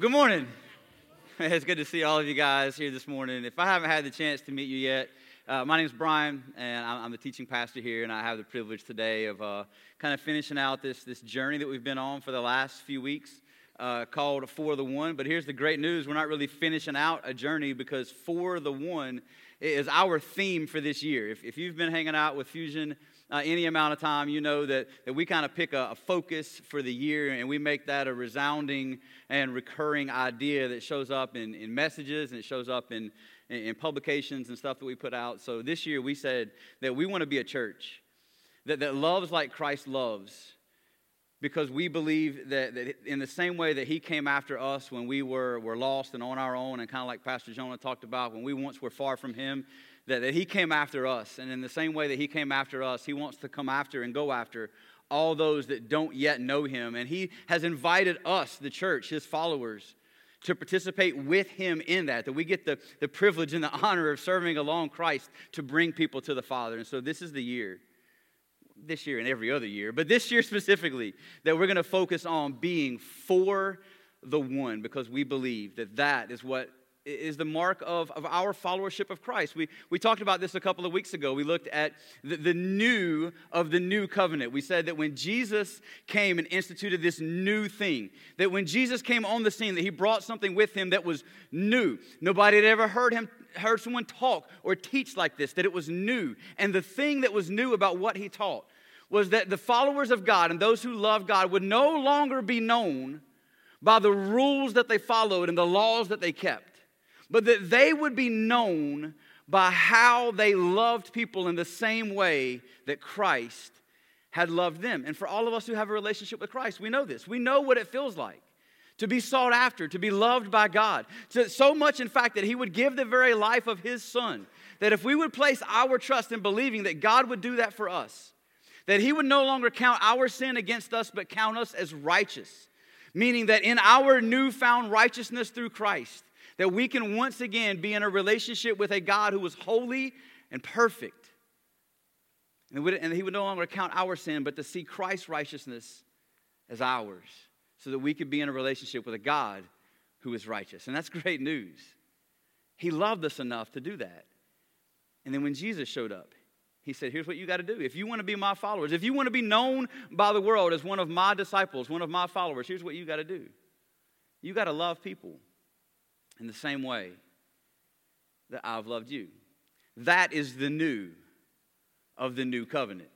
Good morning. It's good to see all of you guys here this morning. If I haven't had the chance to meet you yet, uh, my name is Brian, and I'm, I'm, the teaching pastor here, and I have the privilege today of uh, kind of finishing out this, this journey that we've been on for the last few weeks uh, called For the One. But here's the great news we're not really finishing out a journey because For the One is our theme for this year. If, if you've been hanging out with Fusion, uh, any amount of time, you know that, that we kind of pick a, a, focus for the year and we make that a resounding and recurring idea that shows up in, in messages and it shows up in, in, in publications and stuff that we put out. So this year we said that we want to be a church that, that loves like Christ loves because we believe that, that, in the same way that he came after us when we were, were lost and on our own and kind of like pastor jonah talked about when we once were far from him that, that he came after us. And in the same way that he came after us, he wants to come after and go after all those that don't yet know him. And he has invited us, the church, his followers, to participate with him in that, that we get the, the privilege and the honor of serving along Christ to bring people to the Father. And so this is the year, this year and every other year, but this year specifically, that we're going to focus on being for the one because we believe that that is what is the mark of, of our followership of Christ. We, we talked about this a couple of weeks ago. We looked at the, the new of the new covenant. We said that when Jesus came and instituted this new thing, that when Jesus came on the scene, that he brought something with him that was new. Nobody had ever heard him heard someone talk or teach like this, that it was new. And the thing that was new about what he taught was that the followers of God and those who love God would no longer be known by the rules that they followed and the laws that they kept but that they would be known by how they loved people in the same way that Christ had loved them. And for all of us who have a relationship with Christ, we know this. We know what it feels like to be sought after, to be loved by God. So, much, in fact, that He would give the very life of His Son. That if we would place our trust in believing that God would do that for us, that He would no longer count our sin against us, but count us as righteous. Meaning that in our newfound righteousness through Christ, that we can once again be in a relationship with a God who was holy and perfect. And, he would no longer count our sin, but to see Christ's righteousness as ours, so that we could be in a relationship with a God who is righteous. And that's great news. He loved us enough to do that. And then when Jesus showed up, he said, Here's what you got to do. If you want to be my followers, if you want to be known by the world as one of my disciples, one of my followers, here's what you got to do. You got to love people in the same way that I've loved you. That is the new of the new covenant.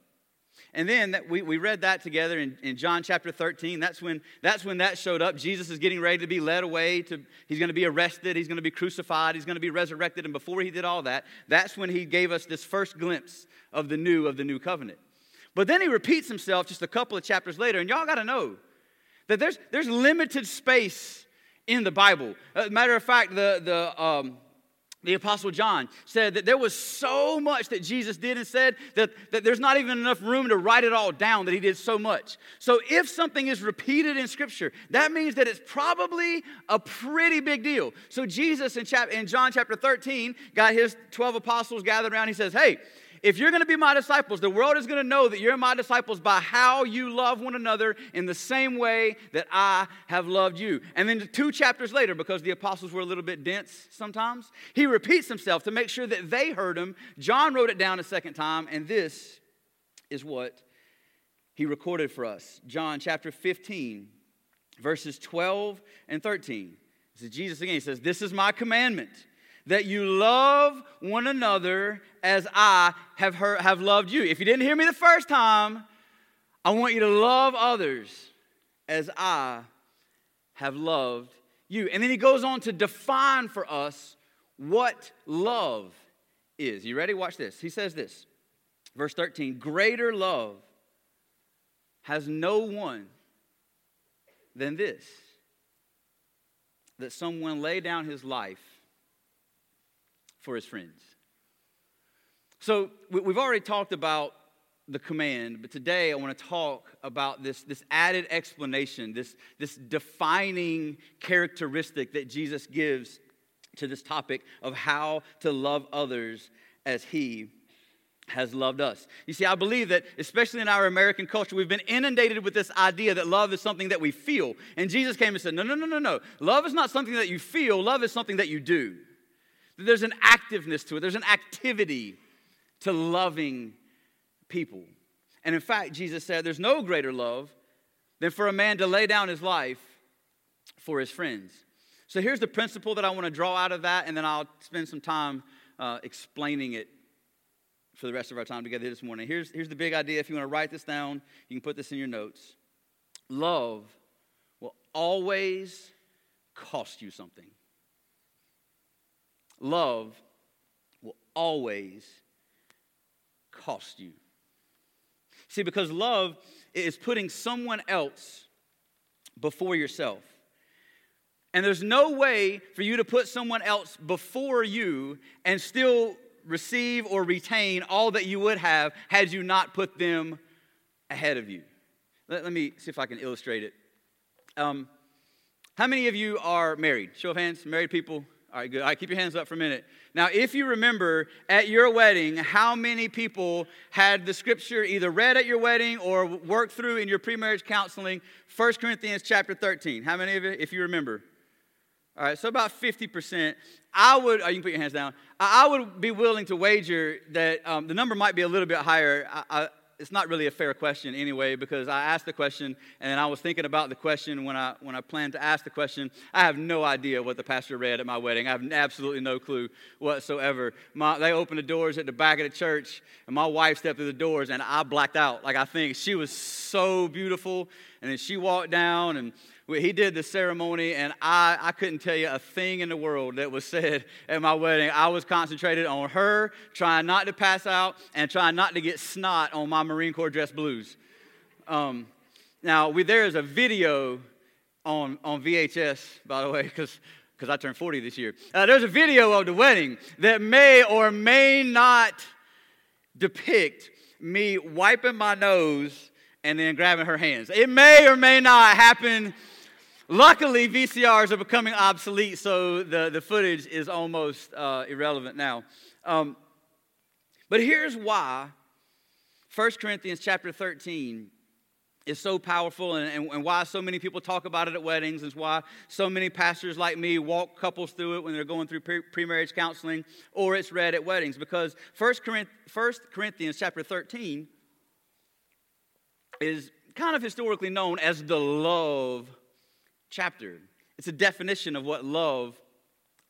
And then that we, we read that together in, in John chapter 13. That's when, that's when that showed up. Jesus is getting ready to be led away. To, he's going to be arrested. He's going to be crucified. He's going to be resurrected. And before he did all that, that's when he gave us this first glimpse of the new of the new covenant. But then he repeats himself just a couple of chapters later. And y'all got to know that there's, there's limited space in the Bible. Matter of fact, the, the, um, the Apostle John said that there was so much that Jesus did and said that, that there's not even enough room to write it all down that he did so much. So if something is repeated in Scripture, that means that it's probably a pretty big deal. So Jesus in, chap- in John chapter 13 got his 12 apostles gathered around. He says, Hey, if you're going to be my disciples, the world is going to know that you're my disciples by how you love one another in the same way that I have loved you. And then two chapters later, because the apostles were a little bit dense sometimes, he repeats himself to make sure that they heard him. John wrote it down a second time, and this is what he recorded for us. John chapter 15, verses 12 and 13. This is Jesus again. He says, This is my commandment that you love one another as I have, heard, have loved you. If you didn't hear me the first time, I want you to love others as I have loved you. And then he goes on to define for us what love is. You ready? Watch this. He says this, verse 13 Greater love has no one than this that someone lay down his life for his friends. So we've already talked about the command, but today I want to talk about this, this added explanation, this, this defining characteristic that Jesus gives to this topic of how to love others as he has loved us. You see, I believe that, especially in our American culture, we've been inundated with this idea that love is something that we feel. And Jesus came and said, No, no, no, no, no. Love is not something that you feel, love is something that you do. There's an activeness to it, there's an activity to loving people. And in fact, Jesus said, There's no greater love than for a man to lay down his life for his friends. So here's the principle that I want to draw out of that, and then I'll spend some time uh, explaining it for the rest of our time together this morning. Here's, here's the big idea. If you want to write this down, you can put this in your notes. Love will always cost you something. Love will always cost you. See, because love is putting someone else before yourself. And there's no way for you to put someone else before you and still receive or retain all that you would have had you not put them ahead of you. Let, let me see if I can illustrate it. Um, how many of you are married? Show of hands, married people. All right, good. All right, keep your hands up for a minute. Now, if you remember at your wedding, how many people had the scripture either read at your wedding or worked through in your pre-marriage counseling? 1 Corinthians chapter 13. How many of you, if you remember? All right, so about 50%. I would, oh, you can put your hands down. I, would be willing to wager that um, the number might be a little bit higher. I, I, it's not really a fair question anyway because I asked the question and I was thinking about the question when I when I planned to ask the question. I have no idea what the pastor read at my wedding. I have absolutely no clue whatsoever. My, they opened the doors at the back of the church and my wife stepped through the doors and I blacked out. Like I think she was so beautiful and then she walked down and he did the ceremony, and I, I couldn't tell you a thing in the world that was said at my wedding. I was concentrated on her, trying not to pass out, and trying not to get snot on my Marine Corps dress blues. Um, now, we, there is a video on, on VHS, by the way, because I turned 40 this year. Uh, there's a video of the wedding that may or may not depict me wiping my nose and then grabbing her hands. It may or may not happen Luckily, VCRs are becoming obsolete, so the, the footage is almost uh, irrelevant now. Um, but here's why 1 Corinthians chapter 13 is so powerful and, and, and, why so many people talk about it at weddings and why so many pastors like me walk couples through it when they're going through pre-marriage counseling or it's read at weddings because 1 Corinthians chapter 13 is kind of historically known as the love chapter. It's a definition of what love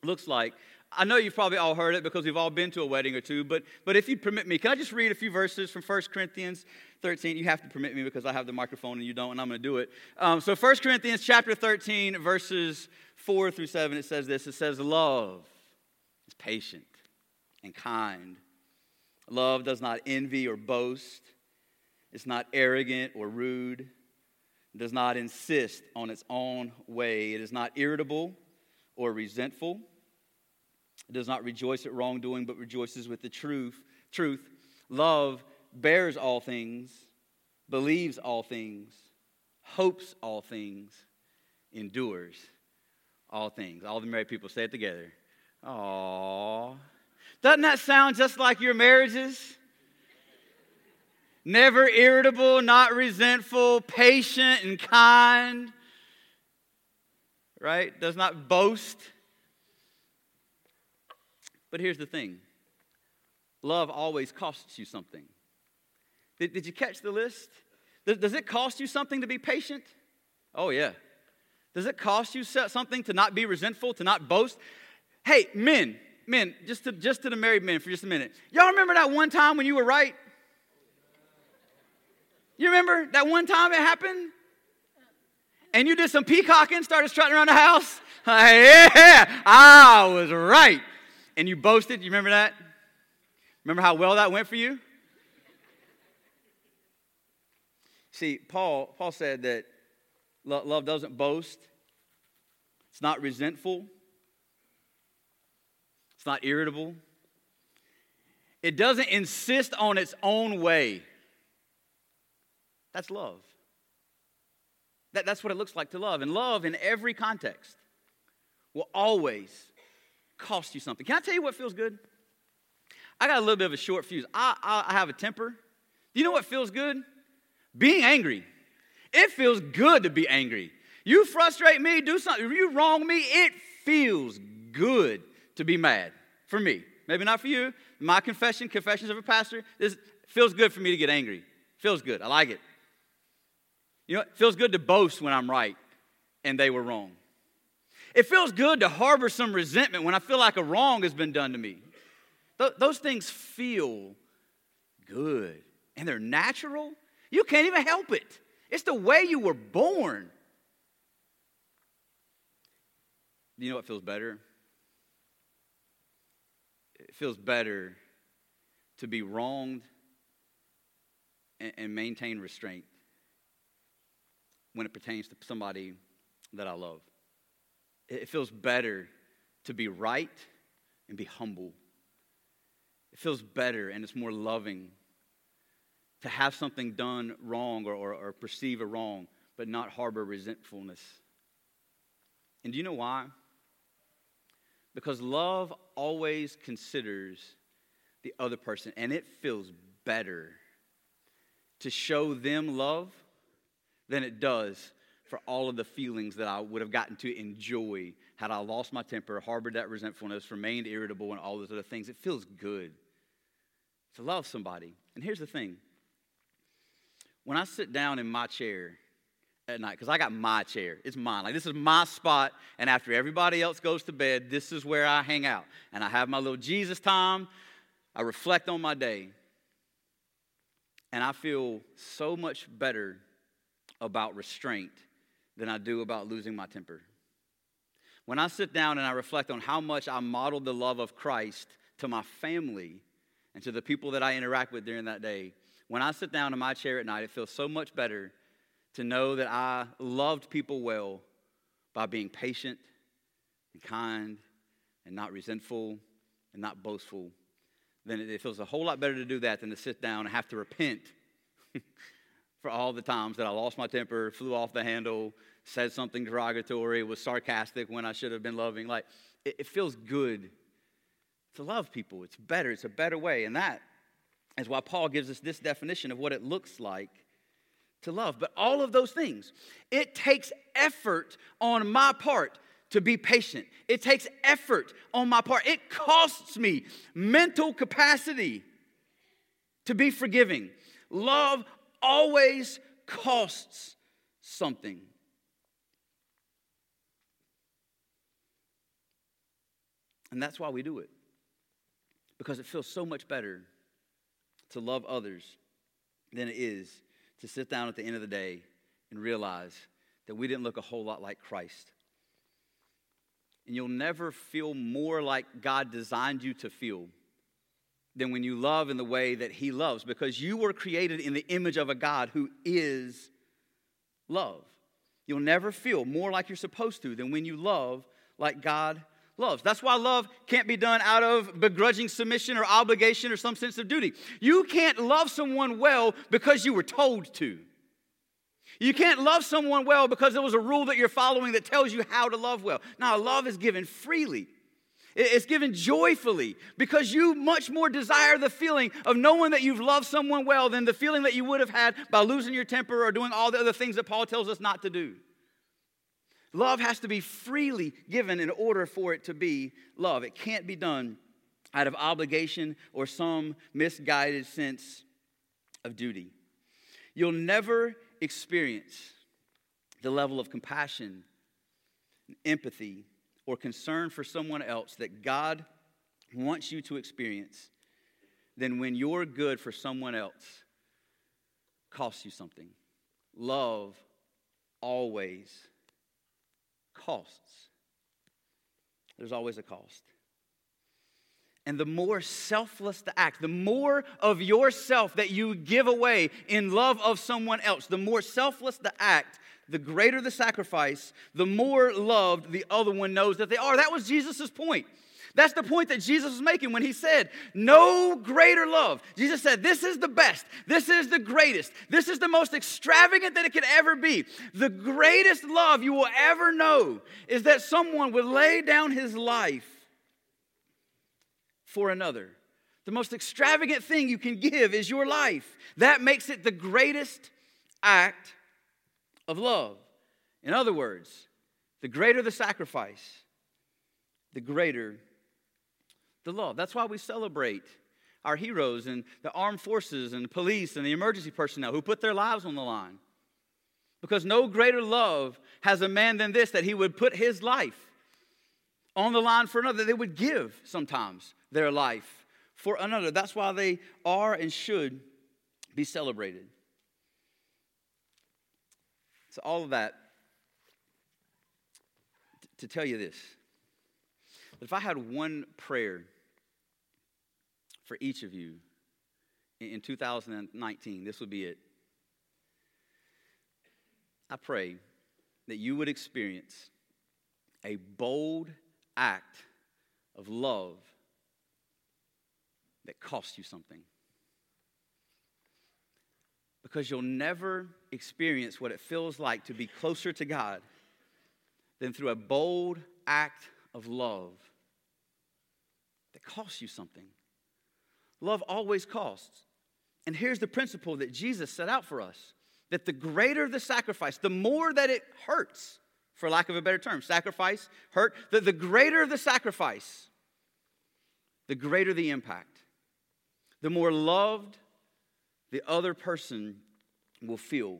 looks like. I know you've probably all heard it because we've all been to a wedding or two, but, but if you'd permit me, can I just read a few verses from 1 Corinthians 13? You have to permit me because I have the microphone and you don't, and I'm going to do it. Um, so 1 Corinthians chapter 13, verses 4 through 7, it says this. It says, Love is patient and kind. Love does not envy or boast. It's not arrogant or rude does not insist on its own way. It is not irritable or resentful. It does not rejoice at wrongdoing, but rejoices with the truth. Truth. Love bears all things, believes all things, hopes all things, endures all things. All the married people say it together. Aww. Doesn't that sound just like your marriages? Never irritable, not resentful, patient and kind, right? Does not boast. But here's the thing love always costs you something. Did, did you catch the list? Does, does it cost you something to be patient? Oh, yeah. Does it cost you something to not be resentful, to not boast? Hey, men, men, just to, just to the married men for just a minute. Y'all remember that one time when you were right? You remember that one time it happened? And you did some peacocking, started strutting around the house? yeah, I was right. And you boasted. You remember that? Remember how well that went for you? See, Paul, Paul said that love doesn't boast, it's not resentful, it's not irritable, it doesn't insist on its own way. That's love. That, that's what it looks like to love. And love in every context will always cost you something. Can I tell you what feels good? I got a little bit of a short fuse. I, I, I have a temper. Do you know what feels good? Being angry. It feels good to be angry. You frustrate me, do something, you wrong me, it feels good to be mad for me. Maybe not for you. My confession, confessions of a pastor, this feels good for me to get angry. Feels good. I like it. You know, it feels good to boast when I'm right and they were wrong. It feels good to harbor some resentment when I feel like a wrong has been done to me. Th- those things feel good and they're natural. You can't even help it. It's the way you were born. You know what feels better? It feels better to be wronged and, and maintain restraint when it pertains to somebody that I love. It feels better to be right and be humble. It feels better and it's more loving to have something done wrong or, or, or perceive a wrong, but not harbor resentfulness. And do you know why? Because love always considers the other person, and it feels better to show them love than it does for all of the feelings that I would have gotten to enjoy had I lost my temper, harbored that resentfulness, remained irritable, and all those other things. It feels good to love somebody. And here's the thing when I sit down in my chair at night, because I got my chair, it's mine. Like, this is my spot. And after everybody else goes to bed, this is where I hang out. And I have my little Jesus time. I reflect on my day. And I feel so much better about restraint than I do about losing my temper. When I sit down and I reflect on how much I modeled the love of Christ to my family and to the people that I interact with during that day, when I sit down in my chair at night, it feels so much better to know that I loved people well by being patient and kind and not resentful and not boastful. Then it feels a whole lot better to do that than to sit down and have to repent for all the times that I lost my temper, flew off the handle, said something derogatory, was sarcastic when I should have been loving. Like, it, it feels good to love people. It's better, it's a better way. And that is why Paul gives us this definition of what it looks like to love. But all of those things, it takes effort on my part to be patient. It takes effort on my part. It costs me mental capacity to be forgiving. Love always costs something. And that's why we do it. Because it feels so much better to love others than it is to sit down at the end of the day and realize that we didn't look a whole lot like Christ. And you'll never feel more like God designed you to feel than when you love in the way that He loves, because you were created in the image of a God who is love. You'll never feel more like you're supposed to than when you love like God loves. That's why love can't be done out of begrudging submission or obligation or some sense of duty. You can't love someone well because you were told to. You can't love someone well because there was a rule that you're following that tells you how to love well. Now, love is given freely. It's given joyfully because you much more desire the feeling of knowing that you've loved someone well than the feeling that you would have had by losing your temper or doing all the other things that Paul tells us not to do. Love has to be freely given in order for it to be love. It can't be done out of obligation or some misguided sense of duty. You'll never experience the level of compassion, and empathy, or concern for someone else that God wants you to experience than when your good for someone else costs you something. Love always costs. There's always a cost. And the more selfless the act, the more of yourself that you give away in love of someone else, the more selfless the act, the greater the sacrifice, the more loved the other one knows that they are. That was Jesus' point. That's the point that Jesus was making when he said, No greater love. Jesus said, This is the best. This is the greatest. This is the most extravagant that it could ever be. The greatest love you will ever know is that someone would lay down his life for another. The most extravagant thing you can give is your life. That makes it the greatest act of love. In other words, the greater the sacrifice, the greater the love. That's why we celebrate our heroes and the armed forces and the police and the emergency personnel who put their lives on the line. Because no greater love has a man than this that he would put his life on the line for another. They would give sometimes their life for another. That's why they are and should be celebrated. So, all of that to tell you this that if I had one prayer for each of you in 2019, this would be it. I pray that you would experience a bold act of love that costs you something. Because you'll never experience what it feels like to be closer to God than through a bold act of love that costs you something. Love always costs. And here's the principle that Jesus set out for us that the greater the sacrifice, the more that it hurts, for lack of a better term, sacrifice, hurt, the, the greater the sacrifice, the greater the impact. The more loved the other person will feel.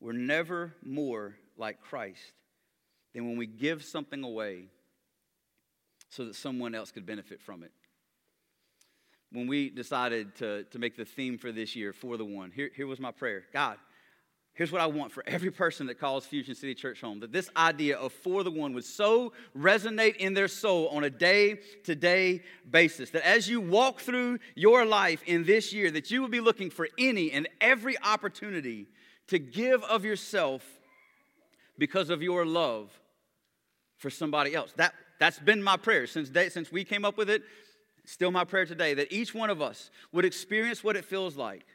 We're never more like Christ than when we give something away so that someone else could benefit from it when we decided to, to make the theme for this year, for the one, here, here was my prayer God, here's what I want for every person that calls Fusion City Church home that this idea of for the one would so resonate in their soul on a day to day basis that as you walk through your life in this year, that you will be looking for any and every opportunity to give of yourself because of your love for somebody else. That, that's been my prayer since, day, since we came up with it still my prayer today that each one of us would experience what it feels like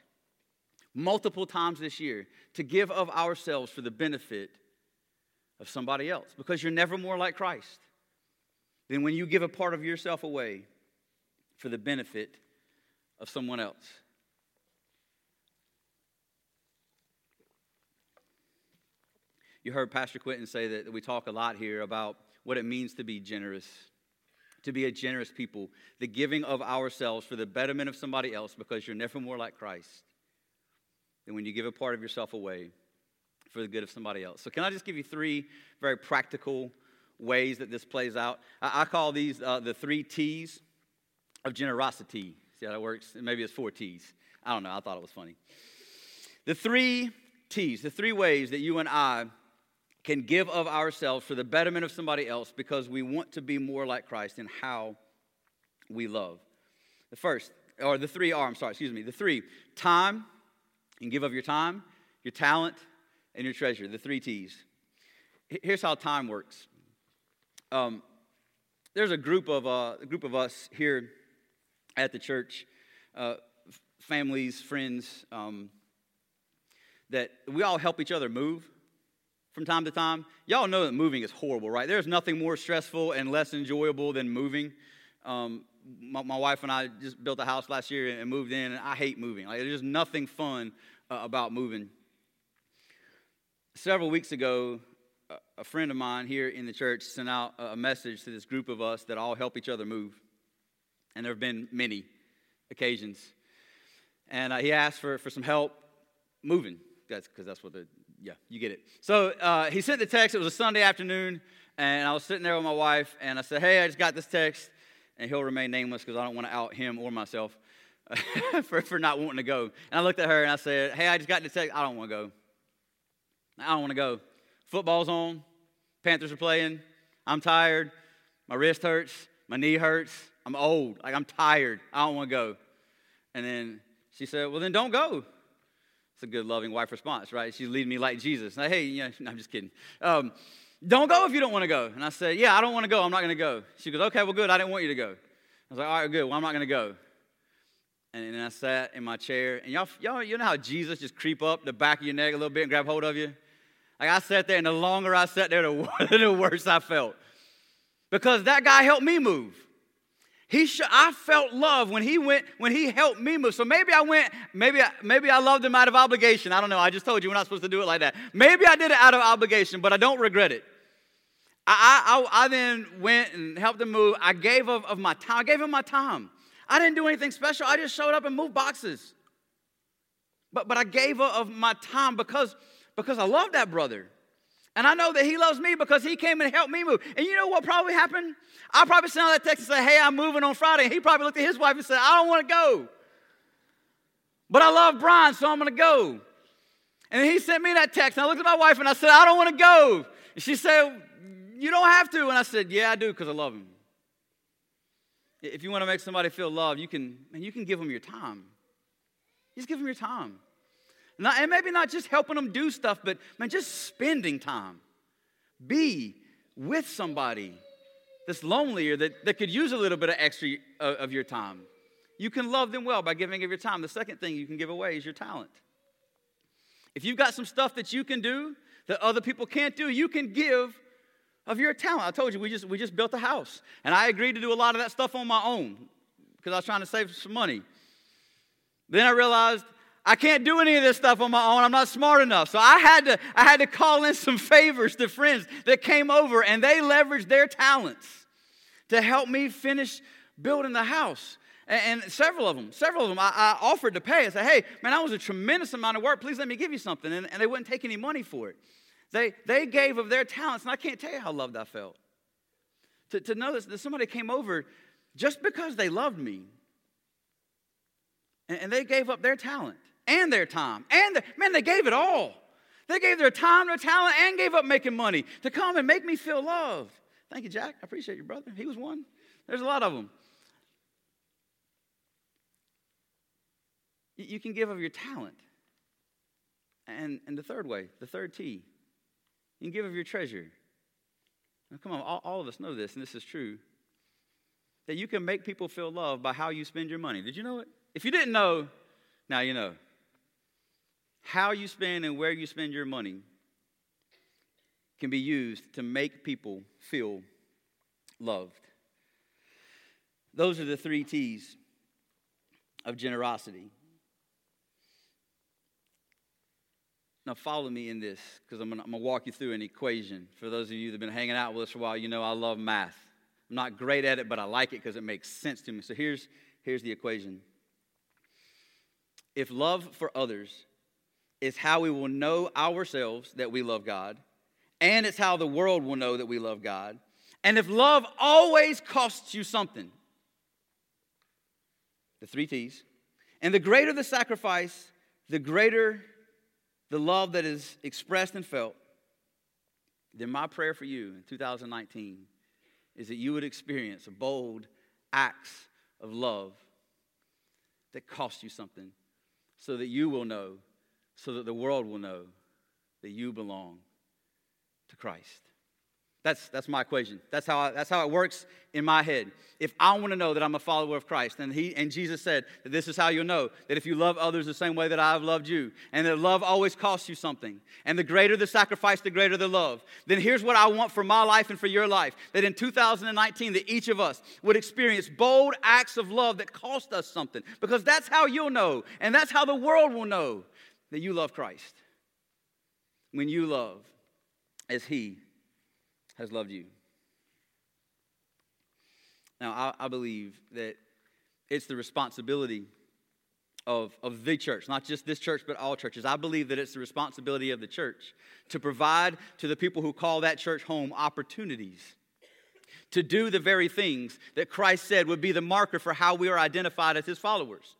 multiple times this year to give of ourselves for the benefit of somebody else because you're never more like Christ than when you give a part of yourself away for the benefit of someone else. You heard Pastor Quentin say that we talk a lot here about what it means to be generous to be a generous people, the giving of ourselves for the betterment of somebody else because you're never more like Christ than when you give a part of yourself away for the good of somebody else. So, can I just give you three very practical ways that this plays out? I, I call these uh, the three T's of generosity. See how that works? Maybe it's four T's. I don't know. I thought it was funny. The three T's, the three ways that you and I can give of ourselves for the betterment of somebody else because we want to be more like Christ in how we love. The first, or the three are, I'm sorry, excuse me, the three time, and give of your time, your talent, and your treasure, the three T's. Here's how time works. Um, there's a group of uh, a group of us here at the church, uh, families, friends, um, that we all help each other move from time to time. Y'all know that moving is horrible, right? There's nothing more stressful and less enjoyable than moving. Um, my, my, wife and I just built a house last year and moved in, and I hate moving. Like, there's just nothing fun uh, about moving. Several weeks ago, a friend of mine here in the church sent out a message to this group of us that all help each other move. And there have been many occasions. And uh, he asked for, for some help moving. That's because that's what the yeah, you get it. So uh, he sent the text. It was a Sunday afternoon, and I was sitting there with my wife, and I said, "Hey, I just got this text," and he'll remain nameless because I don't want to out him or myself for, for not wanting to go. And I looked at her and I said, "Hey, I just got this text. I don't want to go. I don't want to go. Football's on. Panthers are playing. I'm tired. My wrist hurts. My knee hurts. I'm old. Like I'm tired. I don't want to go." And then she said, "Well, then don't go." It's a good, loving wife response, right? She's leading me like Jesus. Like, hey, yeah, no, I'm just kidding. Um, don't go if you don't want to go. And I said, yeah, I don't want to go. I'm not going to go. She goes, okay, well, good. I didn't want you to go. I was like, all right, good. Well, I'm not going to go. And then I sat in my chair, and y'all, y'all, you know how Jesus just creep up the back of your neck a little bit and grab hold of you? Like I sat there, and the longer I sat there, the, worse I felt. Because that guy helped me move. He sh- I felt love when he went when he helped me move. So maybe I went maybe I, maybe I loved him out of obligation. I don't know. I just told you we're not supposed to do it like that. Maybe I did it out of obligation, but I don't regret it. I, I, I then went and helped him move. I gave of, of my time. I gave him my time. I didn't do anything special. I just showed up and moved boxes. But, but I gave of my time because, because I love that brother. And I know that he loves me because he came and helped me move. And you know what probably happened? I probably sent out that text and said, Hey, I'm moving on Friday. And he probably looked at his wife and said, I don't want to go. But I love Brian, so I'm going to go. And he sent me that text. And I looked at my wife and I said, I don't want to go. And she said, You don't have to. And I said, Yeah, I do because I love him. If you want to make somebody feel loved, you can, man, you can give them your time. Just give them your time. Not, and maybe not just helping them do stuff, but man, just spending time. Be with somebody that's lonely or that, that could use a little bit of extra of, of your time. You can love them well by giving of your time. The second thing you can give away is your talent. If you've got some stuff that you can do that other people can't do, you can give of your talent. I told you we just we just built a house, and I agreed to do a lot of that stuff on my own because I was trying to save some money. Then I realized I can't do any of this stuff on my own. I'm not smart enough. So I had to, I had to call in some favors to friends that came over and they leveraged their talents to help me finish building the house. And, several of them, several of them, I, I, offered to pay. I said, hey, man, that was a tremendous amount of work. Please let me give you something. And they wouldn't take any money for it. They, they gave of their talents, and I can't tell you how loved I felt. To, to know that somebody came over just because they loved me, and, and they gave up their talent and their time. And the, man, they gave it all. They gave their time, their talent, and gave up making money to come and make me feel loved. Thank you, Jack. I appreciate your brother. He was one. There's a lot of them. You can give of your talent. And, and the third way, the third T, can give of your treasure. Now, come on, all, all of us know this, and this is true. That you can make people feel loved by how you spend your money. Did you know it? If you didn't know, now you know how you spend and where you spend your money can be used to make people feel loved. Those are the three T's of generosity. Now, follow me in this because I'm going to walk you through an equation. For those of you that have been hanging out with us for a while, you know I love math. I'm not great at it, but I like it because it makes sense to me. So here's, here's the equation. If love for others is how we will know ourselves that we love God, and it's how the world will know that we love God. And if love always costs you something, the three T's, and the greater the sacrifice, the greater the love that is expressed and felt, then my prayer for you in 2019 is that you would experience bold acts of love that cost you something so that you will know so that the world will know that you belong to Christ. That's, that's my equation. That's how, I, that's how it works in my head. If I want to know that I'm a follower of Christ, and, he, and Jesus said that this is how you'll know that if you love others the same way that I've loved you, and that love always costs you something, and the greater the sacrifice, the greater the love, then here's what I want for my life and for your life that in 2019, that each of us would experience bold acts of love that cost us something, because that's how you'll know, and that's how the world will know that you love Christ. When you love as He has loved you. Now, I, I believe that it's the responsibility of, of the church, not just this church, but all churches. I believe that it's the responsibility of the church to provide to the people who call that church home opportunities to do the very things that Christ said would be the marker for how we are identified as his followers.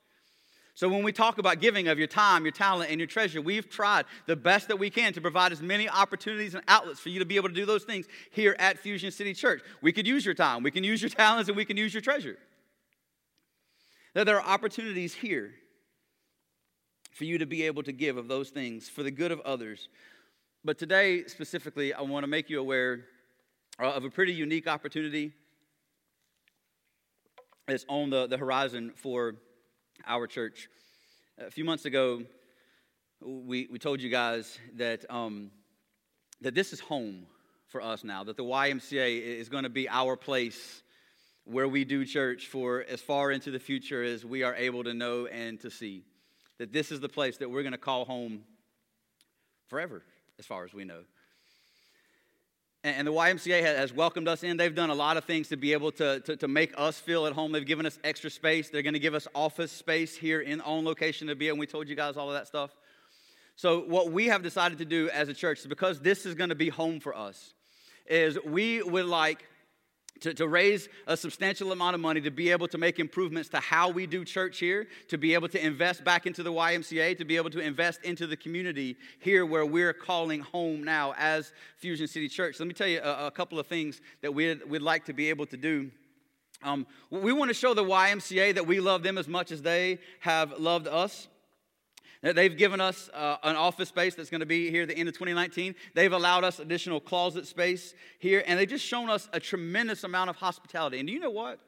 So, when we talk about giving of your time, your talent, and your treasure, we've tried the best that we can to provide as many opportunities and outlets for you to be able to do those things here at Fusion City Church. We could use your time, we can use your talents, and we can use your treasure. That there are opportunities here for you to be able to give of those things for the good of others. But today, specifically, I want to make you aware uh, of a pretty unique opportunity that's on the, the horizon for our church. A few months ago, we, we told you guys that, um, that this is home for us now, that the YMCA is going to be our place where we do church for as far into the future as we are able to know and to see. That this is the place that we're going to call home forever, as far as we know. And the YMCA has welcomed us in. They've done a lot of things to be able to, to, to make us feel at home. They've given us extra space. They're going to give us office space here in on location to be. And we told you guys all of that stuff. So, what we have decided to do as a church because this is going to be home for us, is we would like to, to raise a substantial amount of money to be able to make improvements to how we do church here, to be able to invest back into the YMCA, to be able to invest into the community here where we're calling home now as Fusion City Church. Let me tell you a, a couple of things that we'd, we'd like to be able to do. Um, we want to show the YMCA that we love them as much as they have loved us. They've given us uh, an office space that's going to be here at the end of 2019. They've allowed us additional closet space here, and they've just shown us a tremendous amount of hospitality. And do you know what?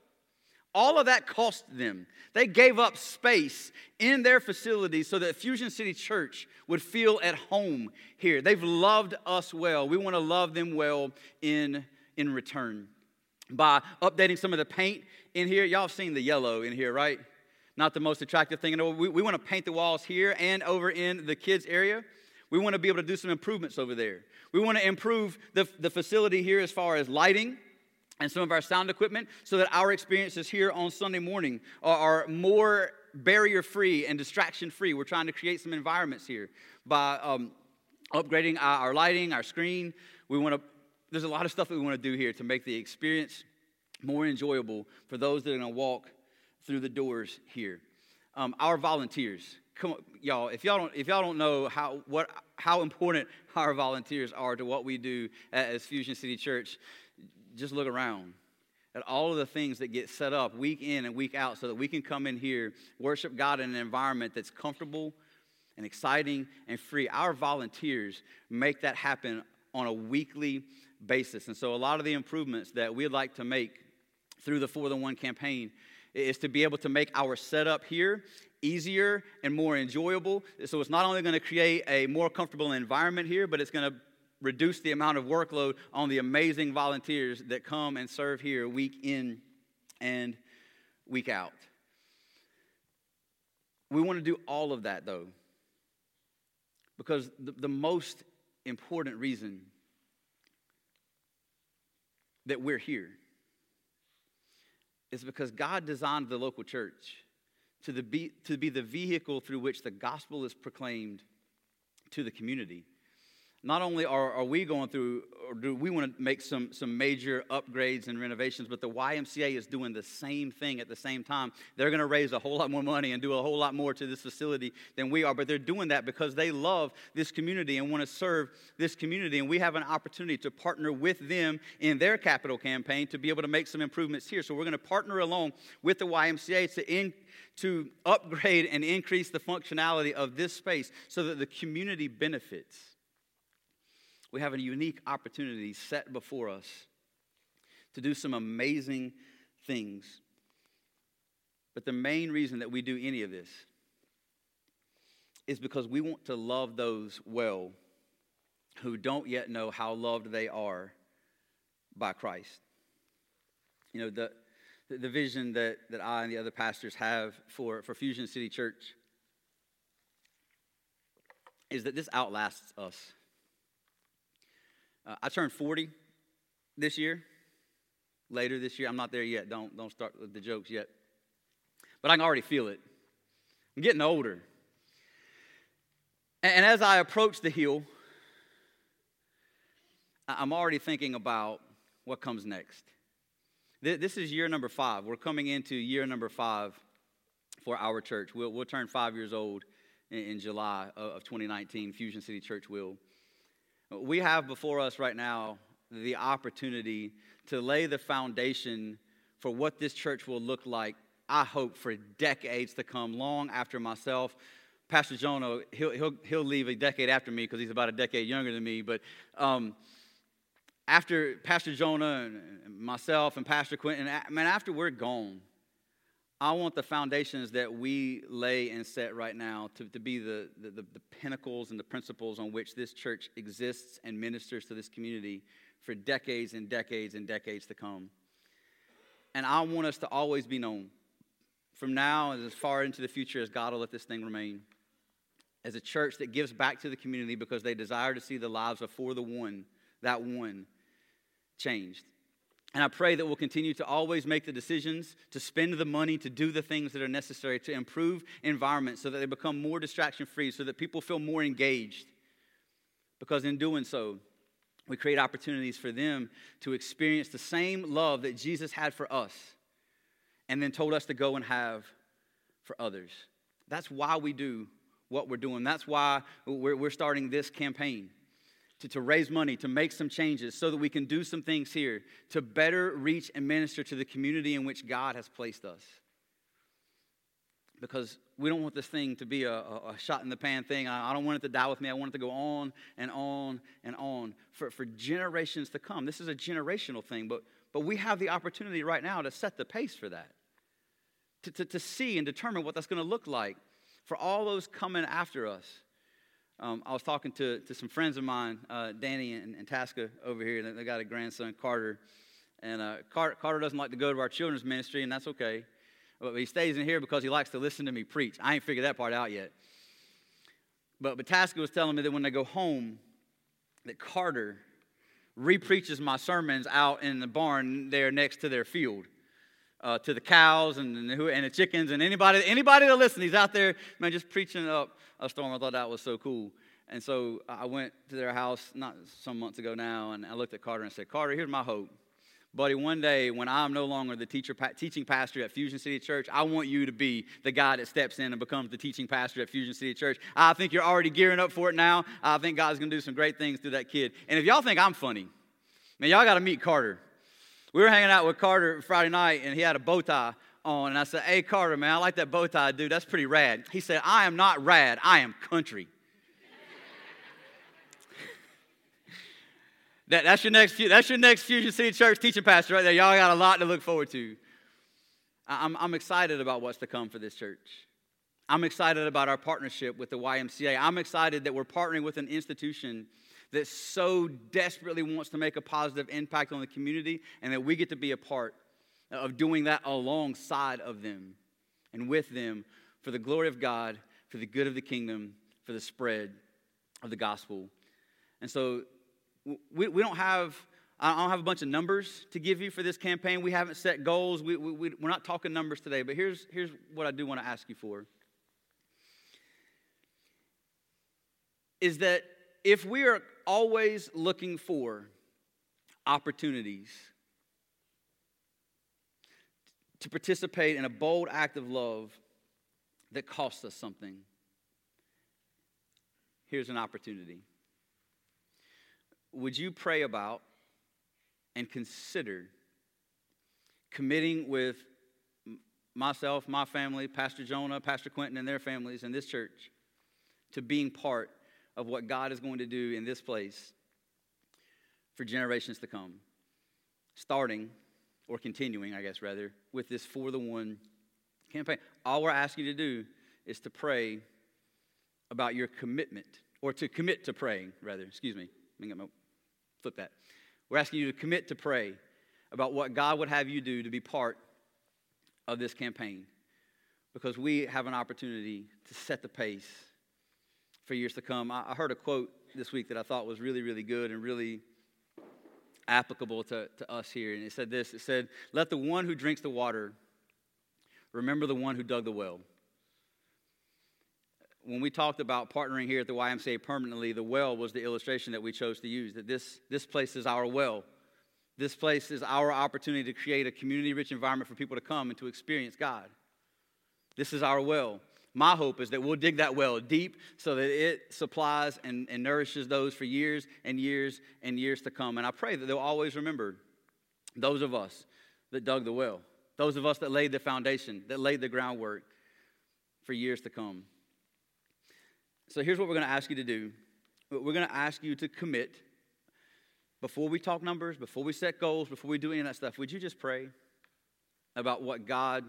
All of that cost them. They gave up space in their facility so that Fusion City Church would feel at home here. They've loved us well. We want to love them well in, in return. By updating some of the paint in here, y'all have seen the yellow in here, right? Not the most attractive thing world. We, we want to paint the walls here and over in the kids' area. We want to be able to do some improvements over there. We want to improve the, the facility here as far as lighting and some of our sound equipment so that our experiences here on Sunday morning are, are more barrier free and distraction free. We're trying to create some environments here by um, upgrading our, our lighting, our screen. We want to, there's a lot of stuff that we want to do here to make the experience more enjoyable for those that are going to walk through the doors here. Um, our volunteers, come on, y'all. If y'all don't, if y'all don't know how what how important our volunteers are to what we do as Fusion City Church, just look around at all of the things that get set up week in and week out, so that we can come in here, worship God in an environment that's comfortable and exciting and free. Our volunteers make that happen on a weekly basis, and so a lot of the improvements that we'd like to make through the For the One campaign is to be able to make our setup here easier and more enjoyable. So it's not only going to create a more comfortable environment here, but it's going to reduce the amount of workload on the amazing volunteers that come and serve here week in and week out. We want to do all of that though, because the, the most important reason that we're here is because God designed the local church to, the be, to be the vehicle through which the gospel is proclaimed to the community not only are, are we going through, or do we want to make some, some major upgrades and renovations, but the YMCA is doing the same thing at the same time. They're going to raise a whole lot more money and do a whole lot more to this facility than we are, but they're doing that because they love this community and want to serve this community. And we have an opportunity to partner with them in their capital campaign to be able to make some improvements here. So we're going to partner along with the YMCA to in, to upgrade and increase the functionality of this space so that the community benefits we have a unique opportunity set before us to do some amazing things. But the main reason that we do any of this is because we want to love those well who don't yet know how loved they are by Christ. You know, the, the vision that, that I and the other pastors have for, for Fusion City Church is that this outlasts us. Uh, I turned 40 this year, later this year. I'm not there yet. Don't, don't start with the jokes yet. But I can already feel it. I'm getting older. And, and as I approach the hill, I'm already thinking about what comes next. This is year number five. We're coming into year number five for our church. We'll, we'll turn five years old in, in July of 2019. Fusion City Church will. We have before us right now the opportunity to lay the foundation for what this church will look like, I hope, for decades to come, long after myself. Pastor Jonah, he'll, he'll, he'll leave a decade after me because he's about a decade younger than me. But um, after Pastor Jonah and myself and Pastor Quentin, man, after we're gone, I want the foundations that we lay and set right now to, to be the, the, the, pinnacles and the principles on which this church exists and ministers to this community for decades and decades and decades to come. And I want us to always be known from now and as far into the future as God will let this thing remain. As a church that gives back to the community because they desire to see the lives of for the one, that one, changed. And I pray that we'll continue to always make the decisions to spend the money to do the things that are necessary to improve environments so that they become more distraction free, so that people feel more engaged. Because in doing so, we create opportunities for them to experience the same love that Jesus had for us and then told us to go and have for others. That's why we do what we're doing. That's why we're, starting this campaign to, to raise money, to make some changes so that we can do some things here to better reach and minister to the community in which God has placed us. Because we don't want this thing to be a, a, shot in the pan thing. I, I, don't want it to die with me. I want it to go on and on and on for, for generations to come. This is a generational thing, but, but we have the opportunity right now to set the pace for that, to, to, to see and determine what that's going to look like for all those coming after us. Um, I was talking to, to some friends of mine, uh, Danny and, and Tasca over here. They got a grandson, Carter. And uh, Carter, Carter doesn't like to go to our children's ministry, and that's okay. But he stays in here because he likes to listen to me preach. I ain't figured that part out yet. But, but Tasca was telling me that when they go home, that Carter repreaches my sermons out in the barn there next to their field uh, to the cows and, and, the, and the chickens and anybody, anybody that listens. He's out there, man, just preaching up a storm. I thought that was so cool. And so I went to their house not some months ago now, and I looked at Carter and said, Carter, here's my hope. Buddy, one day when I'm no longer the teacher, teaching pastor at Fusion City Church, I want you to be the guy that steps in and becomes the teaching pastor at Fusion City Church. I think you're already gearing up for it now. I think God's going to do some great things through that kid. And if y'all think I'm funny, man, y'all got to meet Carter we were hanging out with Carter Friday night, and he had a bow tie on. And I said, Hey, Carter, man, I like that bow tie, dude. That's pretty rad. He said, I am not rad, I am country. that, that's, your next, that's your next Fusion City Church teaching pastor right there. Y'all got a lot to look forward to. I'm, I'm excited about what's to come for this church. I'm excited about our partnership with the YMCA. I'm excited that we're partnering with an institution that so desperately wants to make a positive impact on the community, and that we get to be a part of doing that alongside of them and with them for the glory of God, for the good of the kingdom, for the spread of the gospel. And so we, we don't have. I don't have a bunch of numbers to give you for this campaign. We haven't set goals. We, we, we're not talking numbers today, but here's, here's what I do want to ask you for. Is that if we are always looking for opportunities to participate in a bold act of love that costs us something. Here's an opportunity. Would you pray about and consider committing with myself, my family, Pastor Jonah, Pastor Quentin, and their families, and this church to being part of what God is going to do in this place for generations to come. Starting, or continuing, I guess, rather, with this For the One campaign. All we're asking you to do is to pray about your commitment, or to commit to praying, rather. Excuse me. Flip that. We're asking you to commit to pray about what God would have you do to be part of this campaign because we have an opportunity to set the pace for years to come. I, heard a quote this week that I thought was really, really good and really applicable to, to us here. And it said this it said, Let the one who drinks the water remember the one who dug the well. When we talked about partnering here at the YMCA permanently, the well was the illustration that we chose to use. That this, this place is our well. This place is our opportunity to create a community rich environment for people to come and to experience God. This is our well my hope is that we'll dig that well deep so that it supplies and, and nourishes those for years and years and years to come. And I pray that they'll always remember those of us that dug the well, those of us that laid the foundation, that laid the groundwork for years to come. So here's what we're going to ask you to do we're going to ask you to commit before we talk numbers, before we set goals, before we do any of that stuff. Would you just pray about what God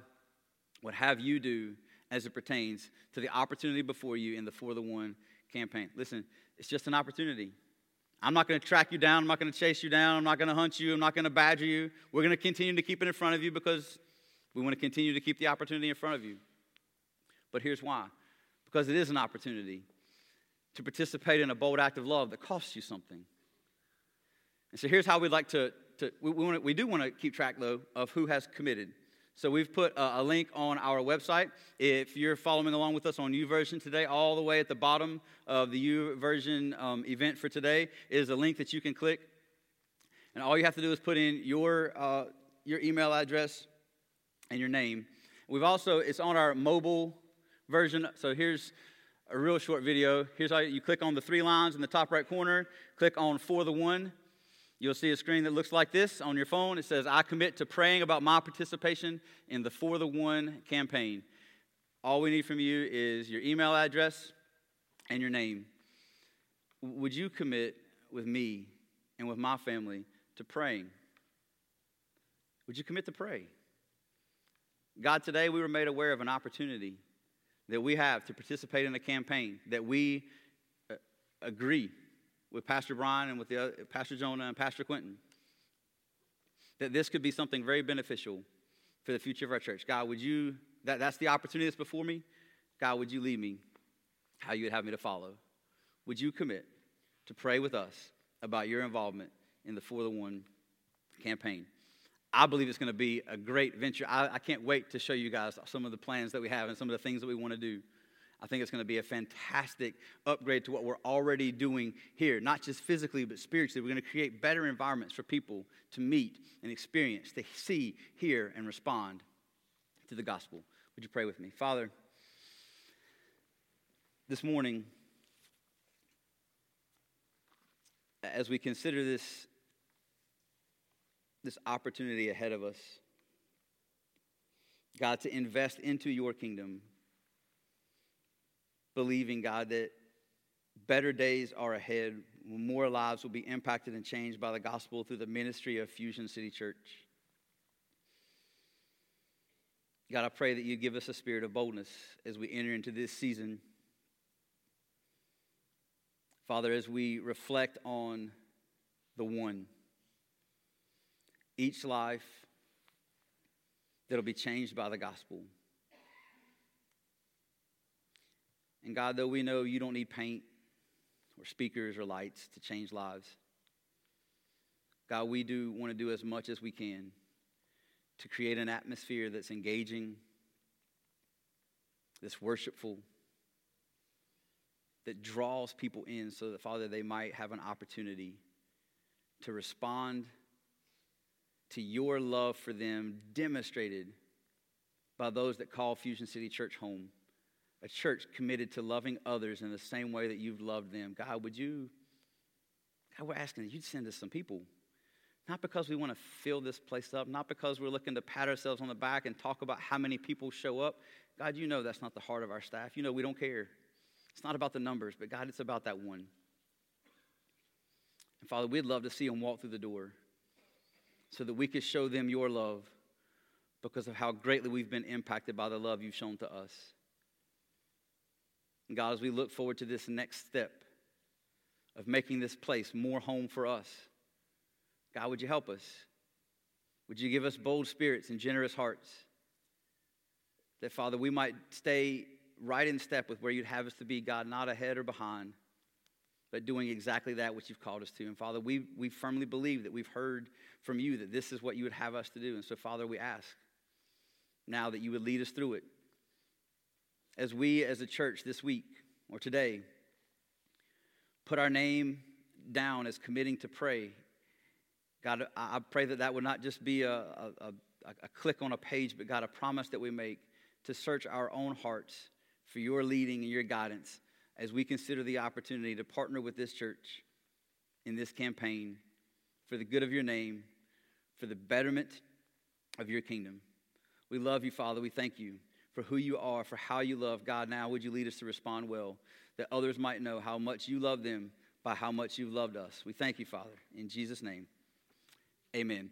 would have you do as it pertains to the opportunity before you in the For the One campaign. Listen, it's just an opportunity. I'm not going to track you down. I'm not going to chase you down. I'm not going to hunt you. I'm not going to badger you. We're going to continue to keep it in front of you because we want to continue to keep the opportunity in front of you. But here's why because it is an opportunity to participate in a bold act of love that costs you something. And so here's how we'd like to, to we, we, want to, we do want to keep track, though, of who has committed. So we've put a, a, link on our website. If you're following along with us on YouVersion today, all the way at the bottom of the YouVersion um, event for today is a link that you can click. And all you have to do is put in your, uh, your email address and your name. We've also, it's on our mobile version. So here's a real short video. Here's how you click on the three lines in the top right corner, click on for the one, You'll see a screen that looks like this on your phone. It says, I commit to praying about my participation in the For the One campaign. All we need from you is your email address and your name. Would you commit with me and with my family to praying? Would you commit to pray? God, today we were made aware of an opportunity that we have to participate in a campaign that we uh, agree with Pastor Brian and with the other, Pastor Jonah and Pastor Quentin that this could be something very beneficial for the future of our church. God, would you, that, that's the opportunity that's before me. God, would you lead me how you would have me to follow? Would you commit to pray with us about your involvement in the For the One campaign? I believe it's going to be a great venture. I, I can't wait to show you guys some of the plans that we have and some of the things that we want to do. I think it's going to be a fantastic upgrade to what we're already doing here, not just physically, but spiritually. We're going to create better environments for people to meet and experience, to see, hear, and respond to the gospel. Would you pray with me? Father, this morning, as we consider this, this opportunity ahead of us, God, to invest into your kingdom believing, God, that better days are ahead, more lives will be impacted and changed by the gospel through the ministry of Fusion City Church. God, I pray that you give us a spirit of boldness as we enter into this season. Father, as we reflect on the one, each life that'll be changed by the gospel. And God, though we know you don't need paint or speakers or lights to change lives, God, we do want to do as much as we can to create an atmosphere that's engaging, that's worshipful, that draws people in so that, Father, they might have an opportunity to respond to your love for them demonstrated by those that call Fusion City Church home a church committed to loving others in the same way that you've loved them. God, would you, God, we're asking that you'd send us some people. Not because we want to fill this place up, not because we're looking to pat ourselves on the back and talk about how many people show up. God, you know that's not the heart of our staff. You know we don't care. It's not about the numbers, but God, it's about that one. And Father, we'd love to see them walk through the door so that we could show them your love because of how greatly we've been impacted by the love you've shown to us. God, as we look forward to this next step of making this place more home for us, God, would you help us? Would you give us bold spirits and generous hearts? That, Father, we might stay right in step with where you'd have us to be, God, not ahead or behind, but doing exactly that which you've called us to. And, Father, we, we firmly believe that we've heard from you that this is what you would have us to do. And so, Father, we ask now that you would lead us through it as we as a church this week or today put our name down as committing to pray, God, I pray that that would not just be a, a, a, a click on a page, but God, a promise that we make to search our own hearts for your leading and your guidance as we consider the opportunity to partner with this church in this campaign for the good of your name, for the betterment of your kingdom. We love you, Father. We thank you for who you are, for how you love. God, now would you lead us to respond well, that others might know how much you love them by how much you've loved us. We thank you, Father. In Jesus' name, amen.